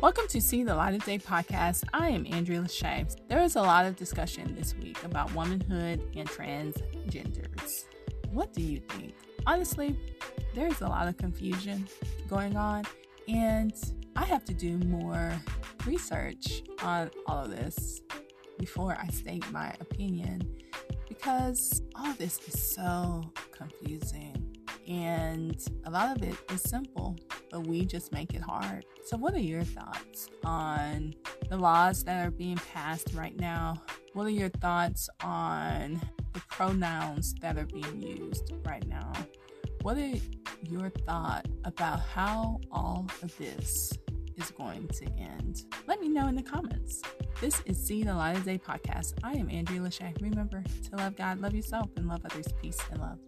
Welcome to See the Light of Day podcast. I am Andrea Lashea. There is a lot of discussion this week about womanhood and transgenders. What do you think? Honestly, there's a lot of confusion going on, and I have to do more research on all of this before I state my opinion because all of this is so confusing and a lot of it is simple, but we just make it hard. So, what are your thoughts on the laws that are being passed right now? What are your thoughts on the pronouns that are being used right now? What are your thoughts about how all of this is going to end? Let me know in the comments. This is See the Light of Day podcast. I am Andrea Lashea. Remember to love God, love yourself, and love others. Peace and love.